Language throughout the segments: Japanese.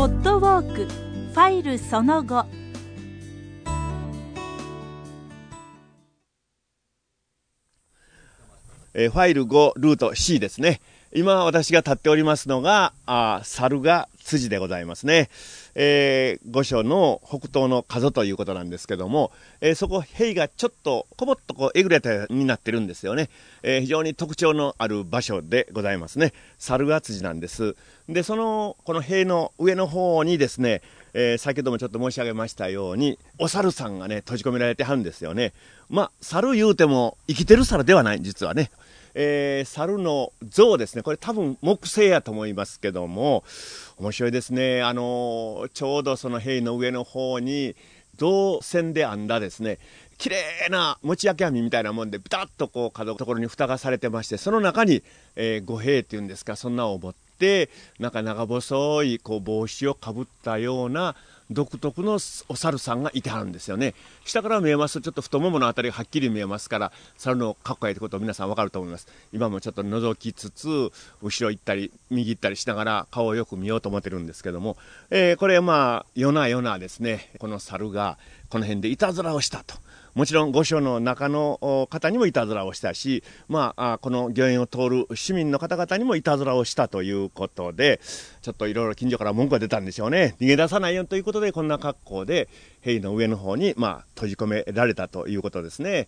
ポッドウォークファイルその後えーファイル5ルート C ですね。今私が立っておりますのが、あ猿が辻でございますね。えー、御所の北東の角ということなんですけども、えーそこ、塀がちょっと、こぼっとこう、えぐれたようになってるんですよね。えー非常に特徴のある場所でございますね。猿が辻なんです。で、その、この塀の上の方にですね、えー先ほどもちょっと申し上げましたように、お猿さんがね、閉じ込められてはるんですよね。まあ、猿言うても、生きてる猿ではない、実はね。えー猿の像ですね。これ多分木製やと思いますけども、面白いですね。あのちょうどその塀の上の方に、銅線で編んだですね、綺麗な餅焼き網みたいなもんで、ビタッとこう角のところに蓋がされてまして、その中に、えー、五兵っていうんですか、そんなを持って、なんか長細いこう帽子をかぶったような独特のお猿さんがいてはるんですよね。下から見えますと、ちょっと太ももの辺りがはっきり見えますから、猿のかっこいいってことを皆さんわかると思います。今もちょっと覗きつつ、後ろ行ったり、右行ったりしながら顔をよく見ようと思ってるんですけども、えーこれまあ、夜な夜なですね、この猿がこの辺でいたずらをしたと。もちろん御所の中の方にもいたずらをしたし、まあ、この御苑を通る市民の方々にもいたずらをしたということで、ちょっといろいろ近所から文句が出たんでしょうね。逃げ出さないよということで、こんな格好で、塀の上の方に、まあ、閉じ込められたということですね。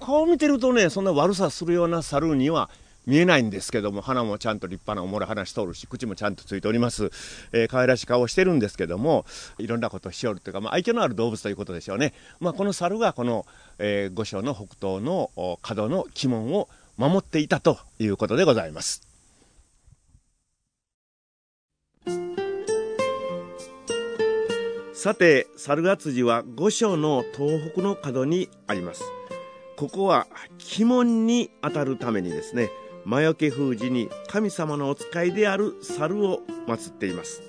顔見てるとね、そんな悪さするような猿には、見えないんですけども、鼻もちゃんと立派なおもろい話しとるし、口もちゃんとついております。えー可愛らしい顔をしてるんですけども、いろんなことをしよるというか、まあ、愛嬌のある動物ということでしょうね。まあ、この猿がこの、えー御所の北東の角の鬼門を守っていたということでございます。さて、猿ヶ辻は御所の東北の角にあります。ここは鬼門に当たるためにですね、魔除け封じに神様のお使いである猿を祀っています。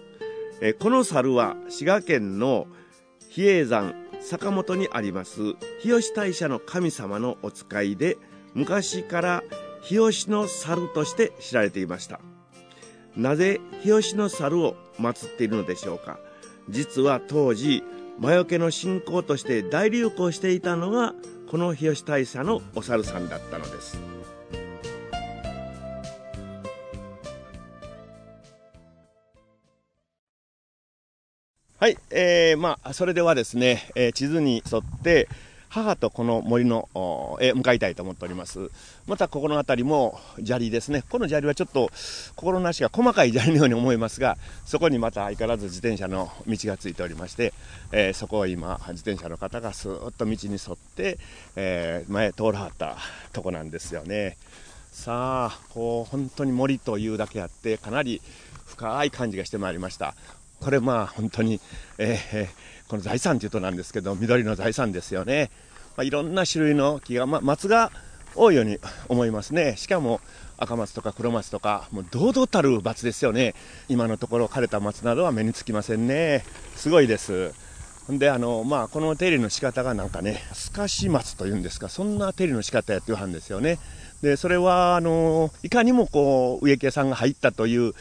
この猿は滋賀県の比叡山坂本にあります日吉大社の神様のお使いで昔から日吉の猿として知られていました。なぜ日吉の猿を祀っているのでしょうか実は当時魔除けの信仰として大流行していたのがこの日吉大社のお猿さんだったのですはい、えー、まあ、それではですね、えー地図に沿って、母とこの森の、おへ向かいたいと思っております。また、ここの辺りも砂利ですね。この砂利はちょっと、心なしが細かい砂利のように思いますが、そこにまた相変わらず自転車の道がついておりまして、えーそこを今、自転車の方がスーッと道に沿って、えー前通らはったとこなんですよね。さあ、こう、本当に森というだけあって、かなり深い感じがしてまいりました。これまあ本当に、えーこの財産というとなんですけど、緑の財産ですよね。まあ、いろんな種類の木が、ま、松が多いように思いますね。しかも赤松とか黒松とか、もう堂々たる松ですよね。今のところ枯れた松などは目につきませんね。すごいです。んで、あの、まあ、この手入れの仕方がなんかね、透かし松というんですか、そんな手入れの仕方やっていうはんですよね。で、それは、あの、いかにもこう、植木屋さんが入ったという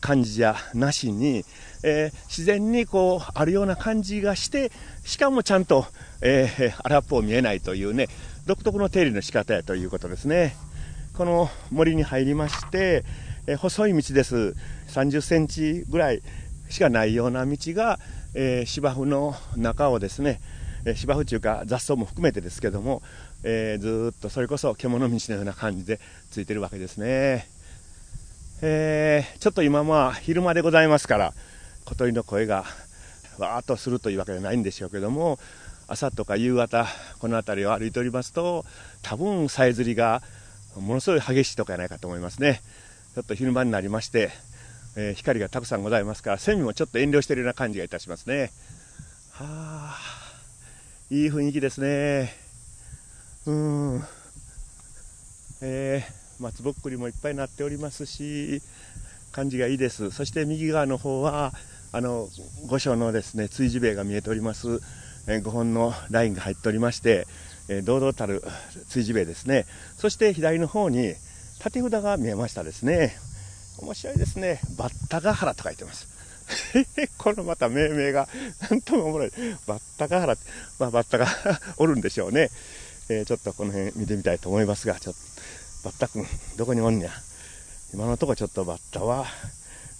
感じじゃなしに、えー自然にこう、あるような感じがして、しかもちゃんと、えー荒っぽう見えないというね、独特の手入れの仕方やということですね。この森に入りまして、えー細い道です。30センチぐらいしかないような道が、えー芝生の中をですね、芝生というか雑草も含めてですけども、えーずっとそれこそ獣道のような感じでついてるわけですね。えーちょっと今まあ昼間でございますから、小鳥の声がわーっとするというわけではないんでしょうけども、朝とか夕方、この辺りを歩いておりますと、多分さえずりがものすごい激しいとかやないかと思いますね。ちょっと昼間になりまして、えー光がたくさんございますから、セミもちょっと遠慮しているような感じがいたしますね。はあ、いい雰囲気ですね。うん。えー松ぼっくりもいっぱいなっておりますし、感じがいいです。そして右側の方は、あの、御所のですね、追事塀が見えております。え5本のラインが入っておりまして、えー堂々たる追事塀ですね。そして左の方に立て札が見えましたですね。面白いですね。バッタガ原と書いてます。このまた命名が、なんともおもろい。バッタガハラまあバッタが おるんでしょうね。えー、ちょっとこの辺見てみたいと思いますが、ちょっと、バッタ君、どこにおんねや？今のとこちょっとバッタは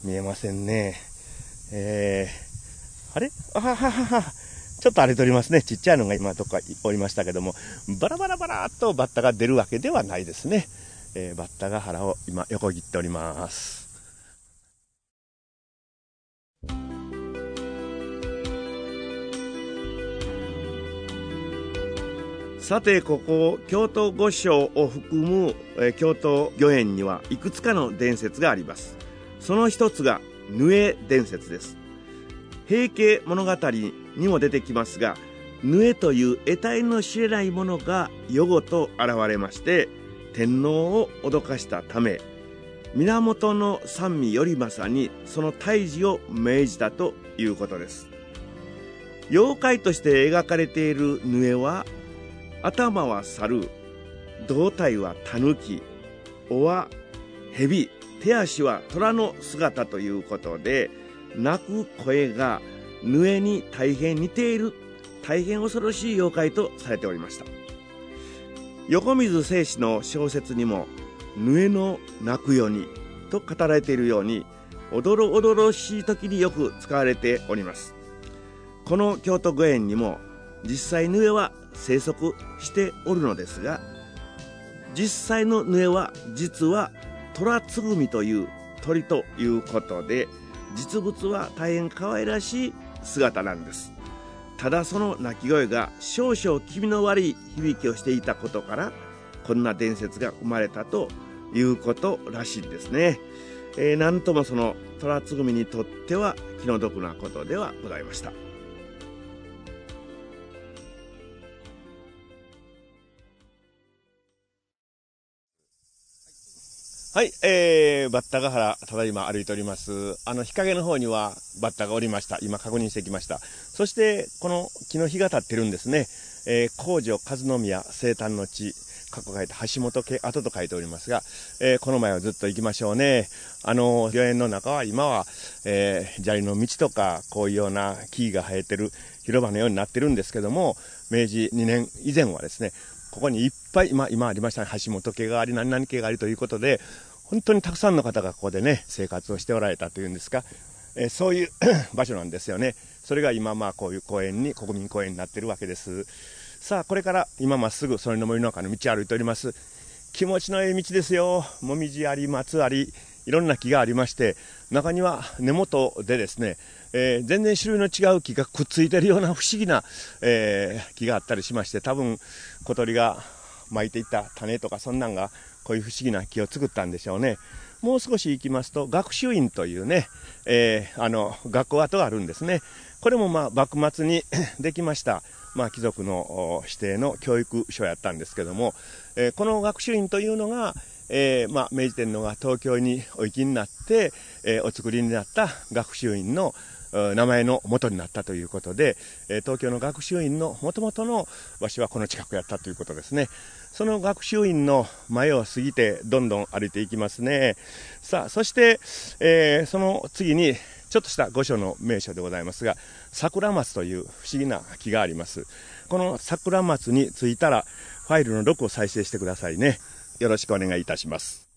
見えませんね。えー、あれ？あはははは。ちょっと荒れておりますね。ちっちゃいのが今どっかおりましたけども、バラバラバラっとバッタが出るわけではないですね。えー、バッタが腹を今横切っております。さてここ京都御所を含む、えー、京都御苑にはいくつかの伝説があります。その一つがヌエ伝説です。平家物語にも出てきますがヌエという得体の知れないものが夜ごと現れまして天皇を脅かしたため源の三味頼政にその退治を命じたということです。妖怪として描かれているヌエは頭は猿胴体はタヌキ尾は蛇手足は虎の姿ということで鳴く声がヌエに大変似ている大変恐ろしい妖怪とされておりました。横水正史の小説にも「ヌエの鳴くように」と語られているようにおどろおどろしい時によく使われております。この京都御苑にも実際ヌエは生息しておるのですが実際のヌエは実はトラツグミという鳥ということで実物は大変可愛らしい姿なんです。ただその鳴き声が少々気味の悪い響きをしていたことからこんな伝説が生まれたということらしいんですね、えー、なんともそのトラツグミにとっては気の毒なことではございました。はい、えー、バッタヶ原、ただいま歩いております。あの、日陰の方にはバッタがおりました。今確認してきました。そして、この木の日が立ってるんですね。えー、工場和宮生誕の地、過去書いて橋本家跡と書いておりますが、えー、この前はずっと行きましょうね。あの、御苑の中は今は、えー、砂利の道とか、こういうような木が生えてる広場のようになってるんですけども、明治2年以前はですね、ここにいっぱい、今、今ありましたね、橋本家があり、何々家がありということで、本当にたくさんの方がここでね、生活をしておられたというんですか、え、そういう 場所なんですよね。それが今、まあ、こういう公園に、国民公園になってるわけです。さあ、これから今まっすぐ、それの森の中の道を歩いております。気持ちのいい道ですよ。もみじあり、松あり、いろんな木がありまして、中には根元でですね、えー、全然種類の違う木がくっついてるような不思議な、えー、木があったりしまして、多分小鳥が巻いていった種とかそんなんがこういう不思議な木を作ったんでしょうね。もう少し行きますと、学習院というね、えー、あの、学校跡があるんですね。これもまあ、幕末に できました、まあ、貴族の指定の教育所やったんですけども、えー、この学習院というのが、えー、まあ、明治天皇が東京にお行きになって、えお作りになった学習院の名前の元になったということで、東京の学習院のもともとの場所はこの近くやったということですね。その学習院の前を過ぎてどんどん歩いていきますね。さあ、そして、えー、その次にちょっとした御所の名所でございますが、桜松という不思議な木があります。この桜松に着いたら、ファイルの6を再生してくださいね。よろしくお願いいたします。